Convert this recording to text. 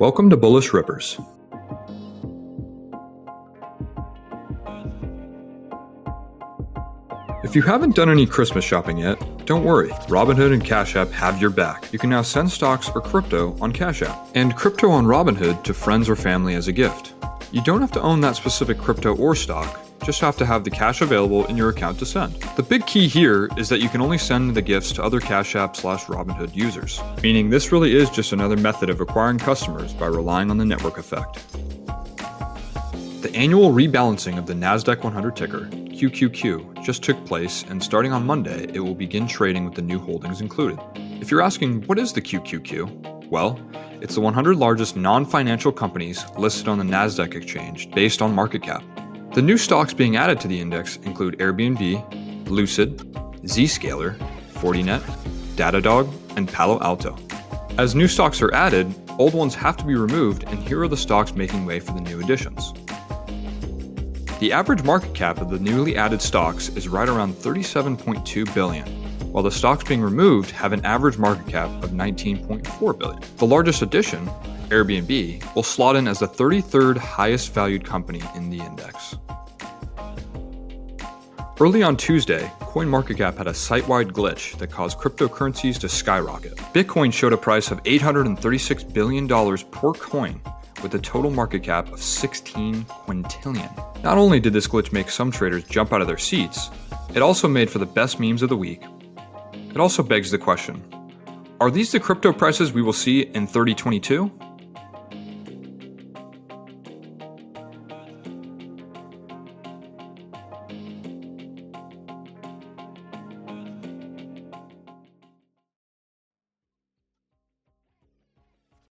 Welcome to Bullish Rippers. If you haven't done any Christmas shopping yet, don't worry. Robinhood and Cash App have your back. You can now send stocks or crypto on Cash App, and crypto on Robinhood to friends or family as a gift. You don't have to own that specific crypto or stock, just have to have the cash available in your account to send. The big key here is that you can only send the gifts to other Cash App slash Robinhood users, meaning this really is just another method of acquiring customers by relying on the network effect. The annual rebalancing of the NASDAQ 100 ticker, QQQ, just took place, and starting on Monday, it will begin trading with the new holdings included. If you're asking, what is the QQQ? Well, it's the 100 largest non financial companies listed on the NASDAQ exchange based on market cap. The new stocks being added to the index include Airbnb, Lucid, Zscaler, Fortinet, Datadog, and Palo Alto. As new stocks are added, old ones have to be removed, and here are the stocks making way for the new additions. The average market cap of the newly added stocks is right around 37.2 billion, while the stocks being removed have an average market cap of 19.4 billion. The largest addition, Airbnb, will slot in as the 33rd highest valued company in the index. Early on Tuesday, CoinMarketCap had a site wide glitch that caused cryptocurrencies to skyrocket. Bitcoin showed a price of $836 billion per coin, with a total market cap of 16 quintillion. Not only did this glitch make some traders jump out of their seats, it also made for the best memes of the week. It also begs the question are these the crypto prices we will see in 3022?